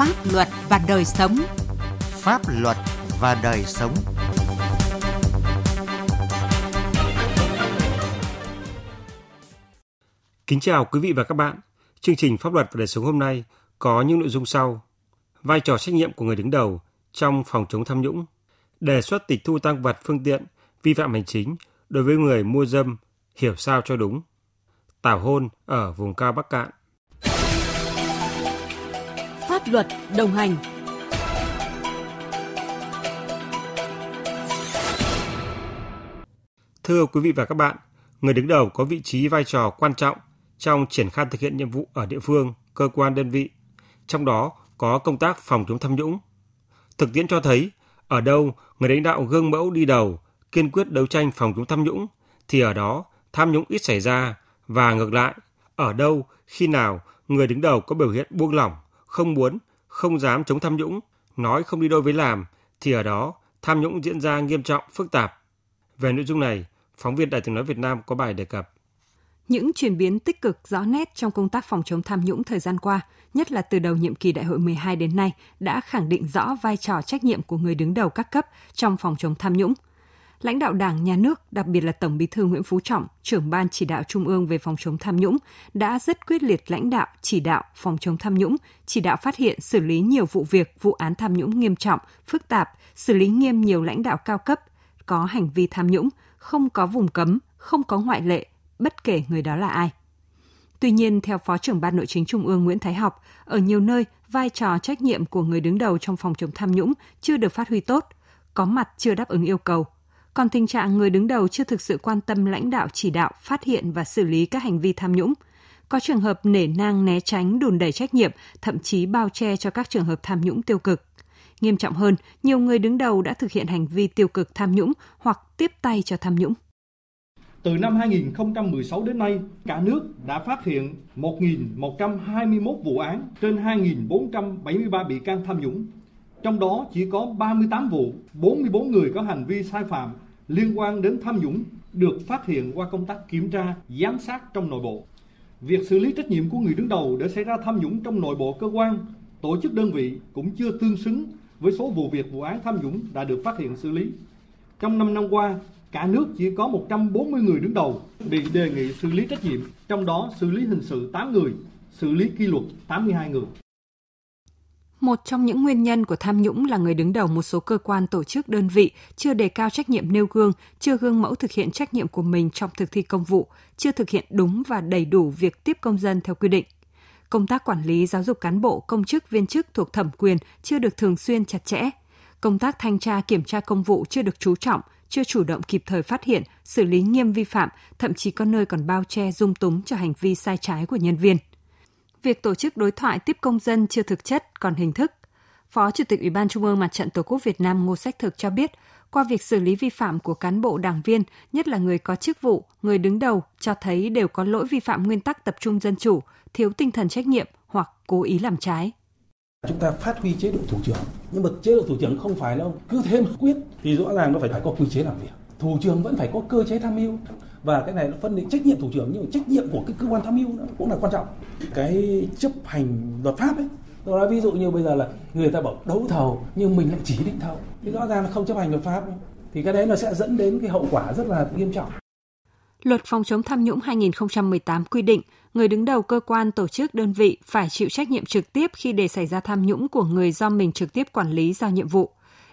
Pháp luật và đời sống. Pháp luật và đời sống. Kính chào quý vị và các bạn. Chương trình Pháp luật và đời sống hôm nay có những nội dung sau. Vai trò trách nhiệm của người đứng đầu trong phòng chống tham nhũng, đề xuất tịch thu tăng vật phương tiện vi phạm hành chính đối với người mua dâm hiểu sao cho đúng. Tảo hôn ở vùng cao Bắc Cạn. Luật đồng hành. Thưa quý vị và các bạn, người đứng đầu có vị trí vai trò quan trọng trong triển khai thực hiện nhiệm vụ ở địa phương, cơ quan đơn vị, trong đó có công tác phòng chống tham nhũng. Thực tiễn cho thấy, ở đâu người lãnh đạo gương mẫu đi đầu, kiên quyết đấu tranh phòng chống tham nhũng, thì ở đó tham nhũng ít xảy ra và ngược lại, ở đâu khi nào người đứng đầu có biểu hiện buông lỏng, không muốn, không dám chống tham nhũng, nói không đi đôi với làm, thì ở đó tham nhũng diễn ra nghiêm trọng, phức tạp. Về nội dung này, phóng viên Đài tiếng nói Việt Nam có bài đề cập. Những chuyển biến tích cực rõ nét trong công tác phòng chống tham nhũng thời gian qua, nhất là từ đầu nhiệm kỳ đại hội 12 đến nay, đã khẳng định rõ vai trò trách nhiệm của người đứng đầu các cấp trong phòng chống tham nhũng. Lãnh đạo Đảng, Nhà nước, đặc biệt là Tổng Bí thư Nguyễn Phú Trọng, trưởng ban chỉ đạo Trung ương về phòng chống tham nhũng, đã rất quyết liệt lãnh đạo, chỉ đạo phòng chống tham nhũng, chỉ đạo phát hiện xử lý nhiều vụ việc, vụ án tham nhũng nghiêm trọng, phức tạp, xử lý nghiêm nhiều lãnh đạo cao cấp có hành vi tham nhũng, không có vùng cấm, không có ngoại lệ, bất kể người đó là ai. Tuy nhiên, theo Phó trưởng Ban Nội chính Trung ương Nguyễn Thái Học, ở nhiều nơi, vai trò trách nhiệm của người đứng đầu trong phòng chống tham nhũng chưa được phát huy tốt, có mặt chưa đáp ứng yêu cầu. Còn tình trạng người đứng đầu chưa thực sự quan tâm lãnh đạo chỉ đạo, phát hiện và xử lý các hành vi tham nhũng. Có trường hợp nể nang né tránh đùn đẩy trách nhiệm, thậm chí bao che cho các trường hợp tham nhũng tiêu cực. Nghiêm trọng hơn, nhiều người đứng đầu đã thực hiện hành vi tiêu cực tham nhũng hoặc tiếp tay cho tham nhũng. Từ năm 2016 đến nay, cả nước đã phát hiện 1.121 vụ án trên 2.473 bị can tham nhũng. Trong đó chỉ có 38 vụ, 44 người có hành vi sai phạm liên quan đến tham nhũng được phát hiện qua công tác kiểm tra, giám sát trong nội bộ. Việc xử lý trách nhiệm của người đứng đầu để xảy ra tham nhũng trong nội bộ cơ quan, tổ chức đơn vị cũng chưa tương xứng với số vụ việc vụ án tham nhũng đã được phát hiện xử lý. Trong 5 năm qua, cả nước chỉ có 140 người đứng đầu bị đề nghị xử lý trách nhiệm, trong đó xử lý hình sự 8 người, xử lý kỷ luật 82 người. Một trong những nguyên nhân của tham nhũng là người đứng đầu một số cơ quan tổ chức đơn vị chưa đề cao trách nhiệm nêu gương, chưa gương mẫu thực hiện trách nhiệm của mình trong thực thi công vụ, chưa thực hiện đúng và đầy đủ việc tiếp công dân theo quy định. Công tác quản lý giáo dục cán bộ, công chức, viên chức thuộc thẩm quyền chưa được thường xuyên chặt chẽ. Công tác thanh tra kiểm tra công vụ chưa được chú trọng, chưa chủ động kịp thời phát hiện, xử lý nghiêm vi phạm, thậm chí có nơi còn bao che dung túng cho hành vi sai trái của nhân viên. Việc tổ chức đối thoại tiếp công dân chưa thực chất còn hình thức. Phó Chủ tịch Ủy ban Trung ương Mặt trận Tổ quốc Việt Nam Ngô Sách Thực cho biết, qua việc xử lý vi phạm của cán bộ đảng viên, nhất là người có chức vụ, người đứng đầu, cho thấy đều có lỗi vi phạm nguyên tắc tập trung dân chủ, thiếu tinh thần trách nhiệm hoặc cố ý làm trái. Chúng ta phát huy chế độ thủ trưởng, nhưng mà chế độ thủ trưởng không phải là cứ thêm quyết thì rõ ràng nó phải phải có quy chế làm việc. Thủ trưởng vẫn phải có cơ chế tham mưu và cái này nó phân định trách nhiệm thủ trưởng, nhưng mà trách nhiệm của cái cơ quan tham mưu nó cũng là quan trọng. Cái chấp hành luật pháp ấy Tôi nói ví dụ như bây giờ là người ta bảo đấu thầu nhưng mình lại chỉ định thầu thì rõ ràng là không chấp hành luật pháp thì cái đấy nó sẽ dẫn đến cái hậu quả rất là nghiêm trọng. Luật phòng chống tham nhũng 2018 quy định người đứng đầu cơ quan, tổ chức, đơn vị phải chịu trách nhiệm trực tiếp khi để xảy ra tham nhũng của người do mình trực tiếp quản lý giao nhiệm vụ.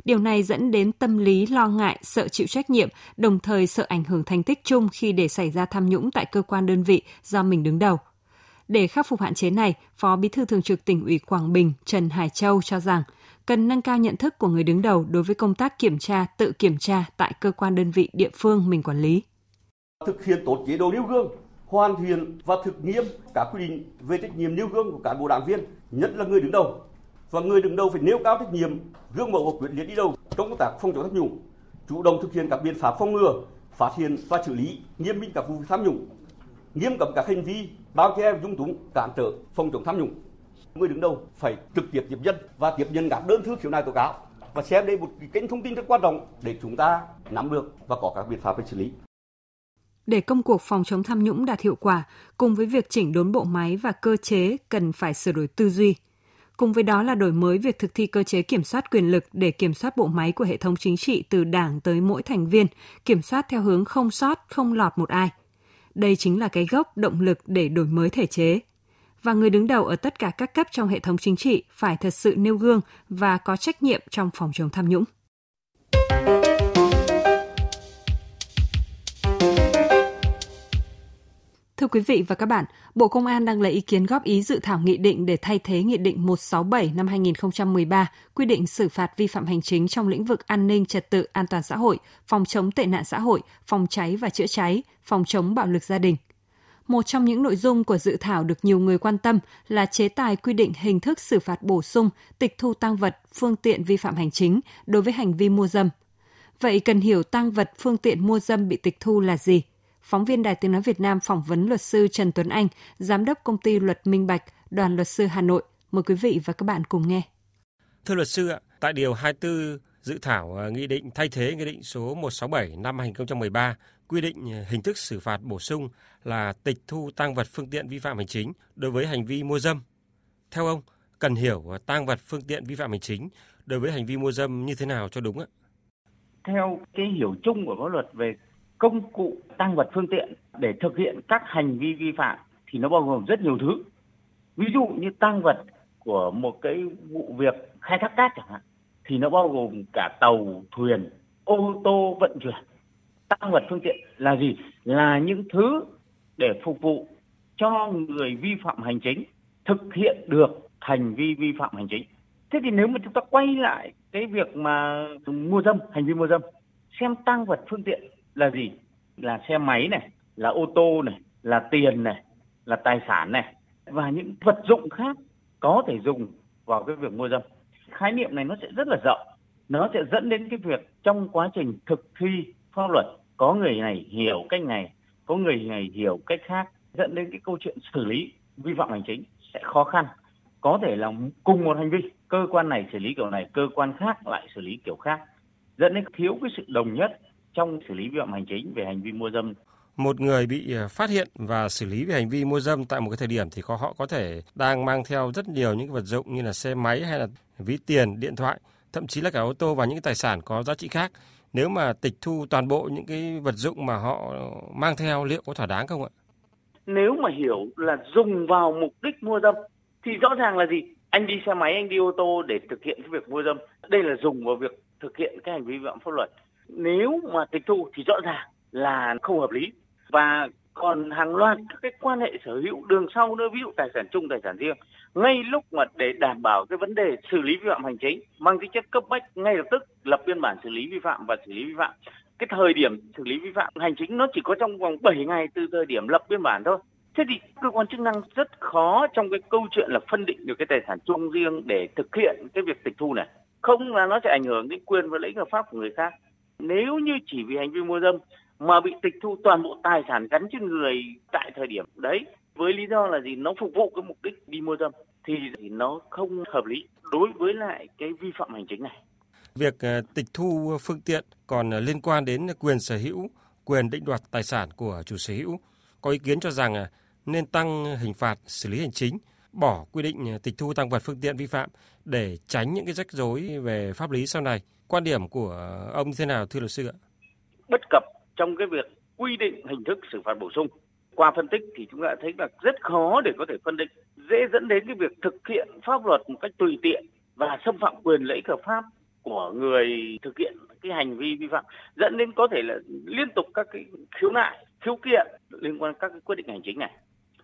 Điều này dẫn đến tâm lý lo ngại, sợ chịu trách nhiệm, đồng thời sợ ảnh hưởng thành tích chung khi để xảy ra tham nhũng tại cơ quan đơn vị do mình đứng đầu. Để khắc phục hạn chế này, Phó Bí thư Thường trực tỉnh ủy Quảng Bình Trần Hải Châu cho rằng cần nâng cao nhận thức của người đứng đầu đối với công tác kiểm tra, tự kiểm tra tại cơ quan đơn vị địa phương mình quản lý. Thực hiện tốt chế độ nêu gương, hoàn thiện và thực nghiêm các quy định về trách nhiệm nêu gương của cán bộ đảng viên, nhất là người đứng đầu. Và người đứng đầu phải nêu cao trách nhiệm, gương mẫu và quyết liệt đi đầu trong công tác phòng chống tham nhũng, chủ động thực hiện các biện pháp phòng ngừa, phát hiện và xử lý nghiêm minh các vụ tham nhũng, nghiêm cấm các hành vi bao che dung túng cản trở phòng chống tham nhũng người đứng đầu phải trực tiếp tiếp dân và tiếp nhận các đơn thư khiếu nại tố cáo và xem đây một kênh thông tin rất quan trọng để chúng ta nắm được và có các biện pháp để xử lý. Để công cuộc phòng chống tham nhũng đạt hiệu quả, cùng với việc chỉnh đốn bộ máy và cơ chế cần phải sửa đổi tư duy. Cùng với đó là đổi mới việc thực thi cơ chế kiểm soát quyền lực để kiểm soát bộ máy của hệ thống chính trị từ đảng tới mỗi thành viên, kiểm soát theo hướng không sót, không lọt một ai. Đây chính là cái gốc động lực để đổi mới thể chế. Và người đứng đầu ở tất cả các cấp trong hệ thống chính trị phải thật sự nêu gương và có trách nhiệm trong phòng chống tham nhũng. Thưa quý vị và các bạn, Bộ Công an đang lấy ý kiến góp ý dự thảo nghị định để thay thế Nghị định 167 năm 2013 quy định xử phạt vi phạm hành chính trong lĩnh vực an ninh trật tự an toàn xã hội, phòng chống tệ nạn xã hội, phòng cháy và chữa cháy, phòng chống bạo lực gia đình. Một trong những nội dung của dự thảo được nhiều người quan tâm là chế tài quy định hình thức xử phạt bổ sung, tịch thu tăng vật, phương tiện vi phạm hành chính đối với hành vi mua dâm. Vậy cần hiểu tăng vật, phương tiện mua dâm bị tịch thu là gì? Phóng viên Đài Tiếng Nói Việt Nam phỏng vấn luật sư Trần Tuấn Anh, Giám đốc công ty luật Minh Bạch, đoàn luật sư Hà Nội. Mời quý vị và các bạn cùng nghe. Thưa luật sư ạ, tại Điều 24 dự thảo à, nghị định thay thế nghị định số 167 năm 2013 quy định à, hình thức xử phạt bổ sung là tịch thu tăng vật phương tiện vi phạm hành chính đối với hành vi mua dâm. Theo ông, cần hiểu à, tăng vật phương tiện vi phạm hành chính đối với hành vi mua dâm như thế nào cho đúng ạ? Theo cái hiểu chung của pháp luật về công cụ, tăng vật phương tiện để thực hiện các hành vi vi phạm thì nó bao gồm rất nhiều thứ. Ví dụ như tăng vật của một cái vụ việc khai thác cát chẳng hạn thì nó bao gồm cả tàu, thuyền, ô tô vận chuyển. Tăng vật phương tiện là gì? Là những thứ để phục vụ cho người vi phạm hành chính thực hiện được hành vi vi phạm hành chính. Thế thì nếu mà chúng ta quay lại cái việc mà mua dâm, hành vi mua dâm, xem tăng vật phương tiện là gì? Là xe máy này, là ô tô này, là tiền này, là tài sản này. Và những vật dụng khác có thể dùng vào cái việc mua dâm. Khái niệm này nó sẽ rất là rộng. Nó sẽ dẫn đến cái việc trong quá trình thực thi pháp luật, có người này hiểu cách này, có người này hiểu cách khác, dẫn đến cái câu chuyện xử lý vi phạm hành chính sẽ khó khăn. Có thể là cùng một hành vi, cơ quan này xử lý kiểu này, cơ quan khác lại xử lý kiểu khác, dẫn đến thiếu cái sự đồng nhất trong xử lý vi phạm hành chính về hành vi mua dâm. Một người bị ờ, phát hiện và xử lý về hành vi mua dâm tại một cái thời điểm thì có họ có thể đang mang theo rất nhiều những vật dụng như là xe máy hay là ví tiền, điện thoại, thậm chí là cả ô tô và những tài sản có giá trị khác. Nếu mà tịch thu toàn bộ những cái vật dụng mà họ mang theo liệu có thỏa đáng không ạ? Nếu mà hiểu là dùng vào mục đích mua dâm thì rõ ràng là gì? Anh đi xe máy, anh đi ô tô để thực hiện cái việc mua dâm. Đây là dùng vào việc thực hiện cái hành vi vi phạm pháp luật nếu mà tịch thu thì rõ ràng là không hợp lý. Và còn hàng loạt các cái quan hệ sở hữu đường sau nữa, ví dụ tài sản chung, tài sản riêng, ngay lúc mà để đảm bảo cái vấn đề xử lý vi phạm hành chính, mang tính chất cấp bách, ngay lập tức lập biên bản xử lý vi phạm và xử lý vi phạm. Cái thời điểm xử lý vi phạm hành chính nó chỉ có trong vòng 7 ngày từ thời điểm lập biên bản thôi. Thế thì cơ quan chức năng rất khó trong cái câu chuyện là phân định được cái tài sản chung riêng để thực hiện cái việc tịch thu này. Không là nó sẽ ảnh hưởng đến quyền và lợi ích hợp pháp của người khác nếu như chỉ vì hành vi mua dâm mà bị tịch thu toàn bộ tài sản gắn trên người tại thời điểm đấy với lý do là gì nó phục vụ cái mục đích đi mua dâm thì nó không hợp lý đối với lại cái vi phạm hành chính này. Việc ờ, tịch thu phương tiện còn ờ, liên quan đến quyền sở hữu, quyền định đoạt tài sản của chủ sở hữu. Có ý kiến cho rằng ờ, nên tăng hình phạt xử lý hành chính, bỏ quy định tịch thu tăng vật phương tiện vi phạm để tránh những cái rắc rối về pháp lý sau này. Quan điểm của ông thế nào thưa luật sư ạ? Bất cập trong cái việc quy định hình thức xử phạt bổ sung. Qua phân tích thì chúng ta thấy là rất khó để có thể phân định, dễ dẫn đến cái việc thực hiện pháp luật một cách tùy tiện và xâm phạm quyền lợi hợp pháp của người thực hiện cái hành vi vi phạm dẫn đến có thể là liên tục các cái khiếu nại khiếu kiện liên quan các cái quyết định hành chính này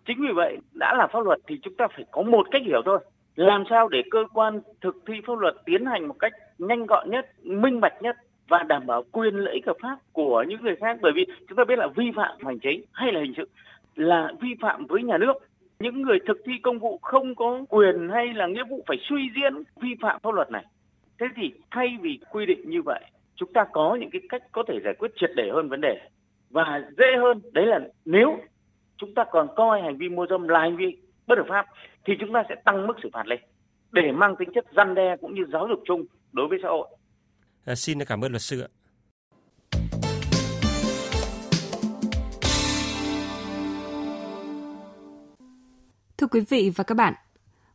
chính vì vậy đã là pháp luật thì chúng ta phải có một cách hiểu thôi làm sao để cơ quan thực thi pháp luật tiến hành một cách nhanh gọn nhất, minh bạch nhất và đảm bảo quyền lợi ích hợp pháp của những người khác? Bởi vì chúng ta biết là vi phạm hành chính hay là hình sự là vi phạm với nhà nước. Những người thực thi công vụ không có quyền hay là nghĩa vụ phải suy diễn vi phạm pháp luật này. Thế thì thay vì quy định như vậy chúng ta có những cái cách có thể giải quyết triệt để hơn vấn đề. Và dễ hơn đấy là nếu chúng ta còn coi hành vi mua dâm là hành vi bất hợp pháp thì chúng ta sẽ tăng mức xử phạt lên để mang tính chất răn đe cũng như giáo dục chung đối với xã hội. À, xin cảm ơn luật sư ạ. Thưa quý vị và các bạn,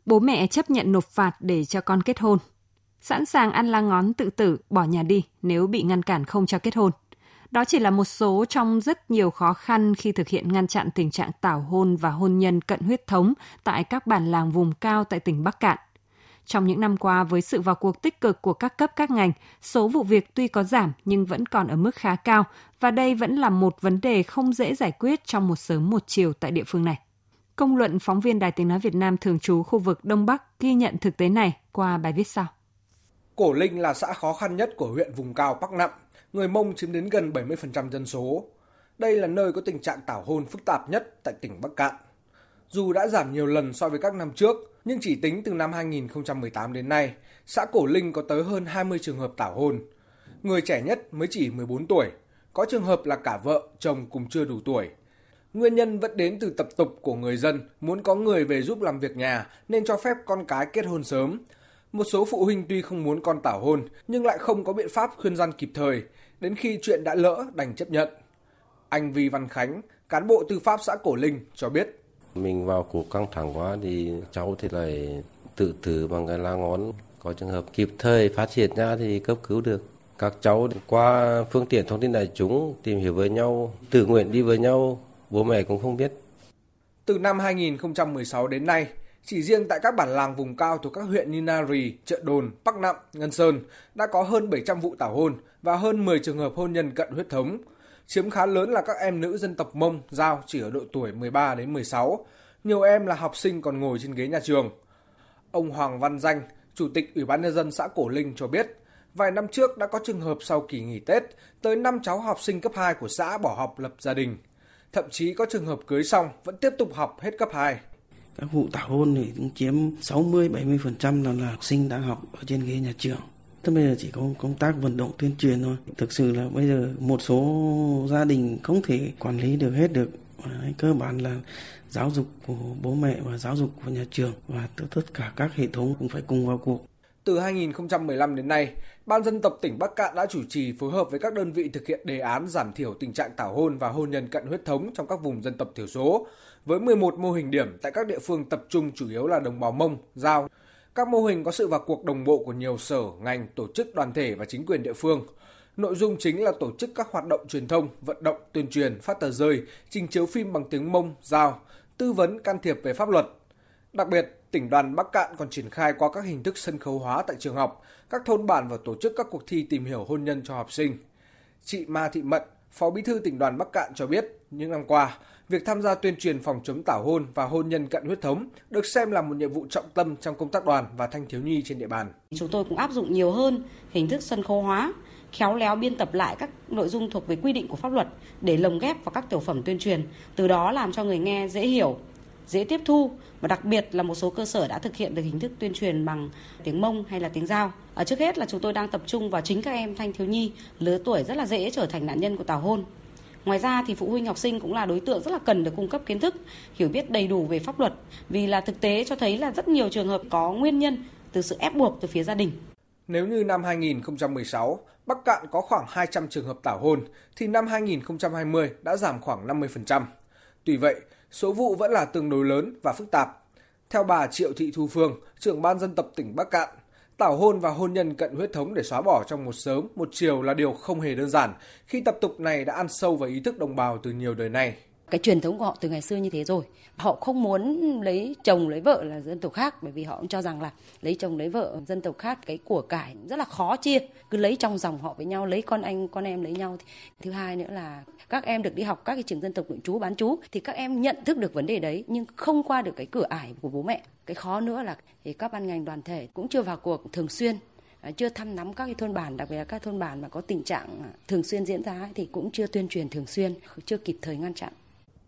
Bố mẹ chấp nhận nộp phạt để cho con kết hôn. Sẵn sàng ăn lá ngón tự tử, bỏ nhà đi nếu bị ngăn cản không cho kết hôn. Đó chỉ là một số trong rất nhiều khó khăn khi thực hiện ngăn chặn tình trạng tảo hôn và hôn nhân cận huyết thống tại các bản làng vùng cao tại tỉnh Bắc Cạn. Trong những năm qua, với sự vào cuộc tích cực của các cấp các ngành, số vụ việc tuy có giảm nhưng vẫn còn ở mức khá cao và đây vẫn là một vấn đề không dễ giải quyết trong một sớm một chiều tại địa phương này. Công luận phóng viên Đài Tiếng Nói Việt Nam thường trú khu vực Đông Bắc ghi nhận thực tế này qua bài viết sau. Cổ Linh là xã khó khăn nhất của huyện vùng cao Bắc Nậm, người Mông chiếm đến gần 70% dân số. Đây là nơi có tình trạng tảo hôn phức tạp nhất tại tỉnh Bắc Cạn. Dù đã giảm nhiều lần so với các năm trước, nhưng chỉ tính từ năm 2018 đến nay, xã Cổ Linh có tới hơn 20 trường hợp tảo hôn. Người trẻ nhất mới chỉ 14 tuổi, có trường hợp là cả vợ, chồng cùng chưa đủ tuổi. Nguyên nhân vẫn đến từ tập tục của người dân muốn có người về giúp làm việc nhà nên cho phép con cái kết hôn sớm. Một số phụ huynh tuy không muốn con tảo hôn nhưng lại không có biện pháp khuyên răn kịp thời, đến khi chuyện đã lỡ đành chấp nhận. Anh Vi Văn Khánh, cán bộ tư pháp xã Cổ Linh cho biết. Mình vào cuộc căng thẳng quá thì cháu thì lại tự tử bằng cái lá ngón. Có trường hợp kịp thời phát hiện ra thì cấp cứu được. Các cháu qua phương tiện thông tin đại chúng tìm hiểu với nhau, tự nguyện đi với nhau, bố mẹ cũng không biết. Từ năm 2016 đến nay, chỉ riêng tại các bản làng vùng cao thuộc các huyện như Nari, Chợ Đồn, Bắc Nậm, Ngân Sơn đã có hơn 700 vụ tảo hôn và hơn 10 trường hợp hôn nhân cận huyết thống. Chiếm khá lớn là các em nữ dân tộc Mông, Giao chỉ ở độ tuổi 13 đến 16. Nhiều em là học sinh còn ngồi trên ghế nhà trường. Ông Hoàng Văn Danh, Chủ tịch Ủy ban nhân dân xã Cổ Linh cho biết, vài năm trước đã có trường hợp sau kỳ nghỉ Tết, tới 5 cháu học sinh cấp 2 của xã bỏ học lập gia đình. Thậm chí có trường hợp cưới xong vẫn tiếp tục học hết cấp 2 các vụ tảo hôn thì cũng chiếm 60-70% là, là học sinh đang học ở trên ghế nhà trường. Thế bây giờ chỉ có công tác vận động tuyên truyền thôi. Thực sự là bây giờ một số gia đình không thể quản lý được hết được. Cơ bản là giáo dục của bố mẹ và giáo dục của nhà trường và tất cả các hệ thống cũng phải cùng vào cuộc. Từ 2015 đến nay, Ban dân tộc tỉnh Bắc Cạn đã chủ trì phối hợp với các đơn vị thực hiện đề án giảm thiểu tình trạng tảo hôn và hôn nhân cận huyết thống trong các vùng dân tộc thiểu số, với 11 mô hình điểm tại các địa phương tập trung chủ yếu là đồng bào Mông, Giao. Các mô hình có sự vào cuộc đồng bộ của nhiều sở, ngành, tổ chức đoàn thể và chính quyền địa phương. Nội dung chính là tổ chức các hoạt động truyền thông, vận động, tuyên truyền, phát tờ rơi, trình chiếu phim bằng tiếng Mông, Giao, tư vấn can thiệp về pháp luật. Đặc biệt, tỉnh đoàn Bắc Cạn còn triển khai qua các hình thức sân khấu hóa tại trường học, các thôn bản và tổ chức các cuộc thi tìm hiểu hôn nhân cho học sinh. Chị Ma Thị Mận, Phó Bí thư tỉnh đoàn Bắc Cạn cho biết, những năm qua, việc tham gia tuyên truyền phòng chống tảo hôn và hôn nhân cận huyết thống được xem là một nhiệm vụ trọng tâm trong công tác đoàn và thanh thiếu nhi trên địa bàn. Chúng tôi cũng áp dụng nhiều hơn hình thức sân khấu hóa, khéo léo biên tập lại các nội dung thuộc về quy định của pháp luật để lồng ghép vào các tiểu phẩm tuyên truyền, từ đó làm cho người nghe dễ hiểu, dễ tiếp thu và đặc biệt là một số cơ sở đã thực hiện được hình thức tuyên truyền bằng tiếng Mông hay là tiếng Giao. Ở trước hết là chúng tôi đang tập trung vào chính các em thanh thiếu nhi lứa tuổi rất là dễ trở thành nạn nhân của tảo hôn. Ngoài ra thì phụ huynh học sinh cũng là đối tượng rất là cần được cung cấp kiến thức, hiểu biết đầy đủ về pháp luật vì là thực tế cho thấy là rất nhiều trường hợp có nguyên nhân từ sự ép buộc từ phía gia đình. Nếu như năm 2016, Bắc Cạn có khoảng 200 trường hợp tảo hôn, thì năm 2020 đã giảm khoảng 50%. Tuy vậy, số vụ vẫn là tương đối lớn và phức tạp. Theo bà Triệu Thị Thu Phương, trưởng ban dân tộc tỉnh Bắc Cạn, tảo hôn và hôn nhân cận huyết thống để xóa bỏ trong một sớm, một chiều là điều không hề đơn giản. Khi tập tục này đã ăn sâu vào ý thức đồng bào từ nhiều đời nay cái truyền thống của họ từ ngày xưa như thế rồi. Họ không muốn lấy chồng, lấy vợ là dân tộc khác, bởi vì họ cũng cho rằng là lấy chồng, lấy vợ dân tộc khác, cái của cải rất là khó chia. Cứ lấy trong dòng họ với nhau, lấy con anh, con em lấy nhau. Thứ hai nữa là các em được đi học các cái trường dân tộc nội trú, bán trú, thì các em nhận thức được vấn đề đấy, nhưng không qua được cái cửa ải của bố mẹ. Cái khó nữa là, thì các ban ngành đoàn thể cũng chưa vào cuộc thường xuyên à, chưa thăm nắm các cái thôn bản, đặc biệt là các thôn bản mà có tình trạng à, thường xuyên diễn ra thì cũng chưa tuyên truyền thường xuyên, chưa kịp thời ngăn chặn.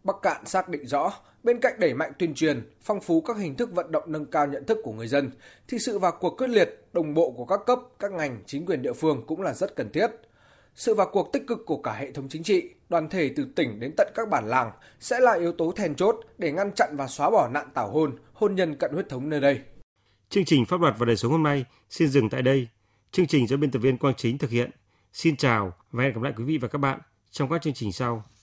Bắc Cạn xác định rõ, bên cạnh đẩy mạnh tuyên truyền, phong phú các hình thức vận động nâng cao nhận thức của người dân, thì sự vào cuộc quyết liệt, đồng bộ của các cấp, các ngành, chính quyền địa phương cũng là rất cần thiết. Sự vào cuộc tích cực của cả hệ thống chính trị, đoàn thể từ tỉnh đến tận các bản làng sẽ là yếu tố then chốt để ngăn chặn và xóa bỏ nạn tảo hôn, hôn nhân cận huyết thống nơi đây. Chương trình Pháp luật và đời sống hôm nay xin dừng tại đây. Chương trình do biên tập viên Quang Chính thực hiện. Xin chào và hẹn gặp lại quý vị và các bạn trong các chương trình sau.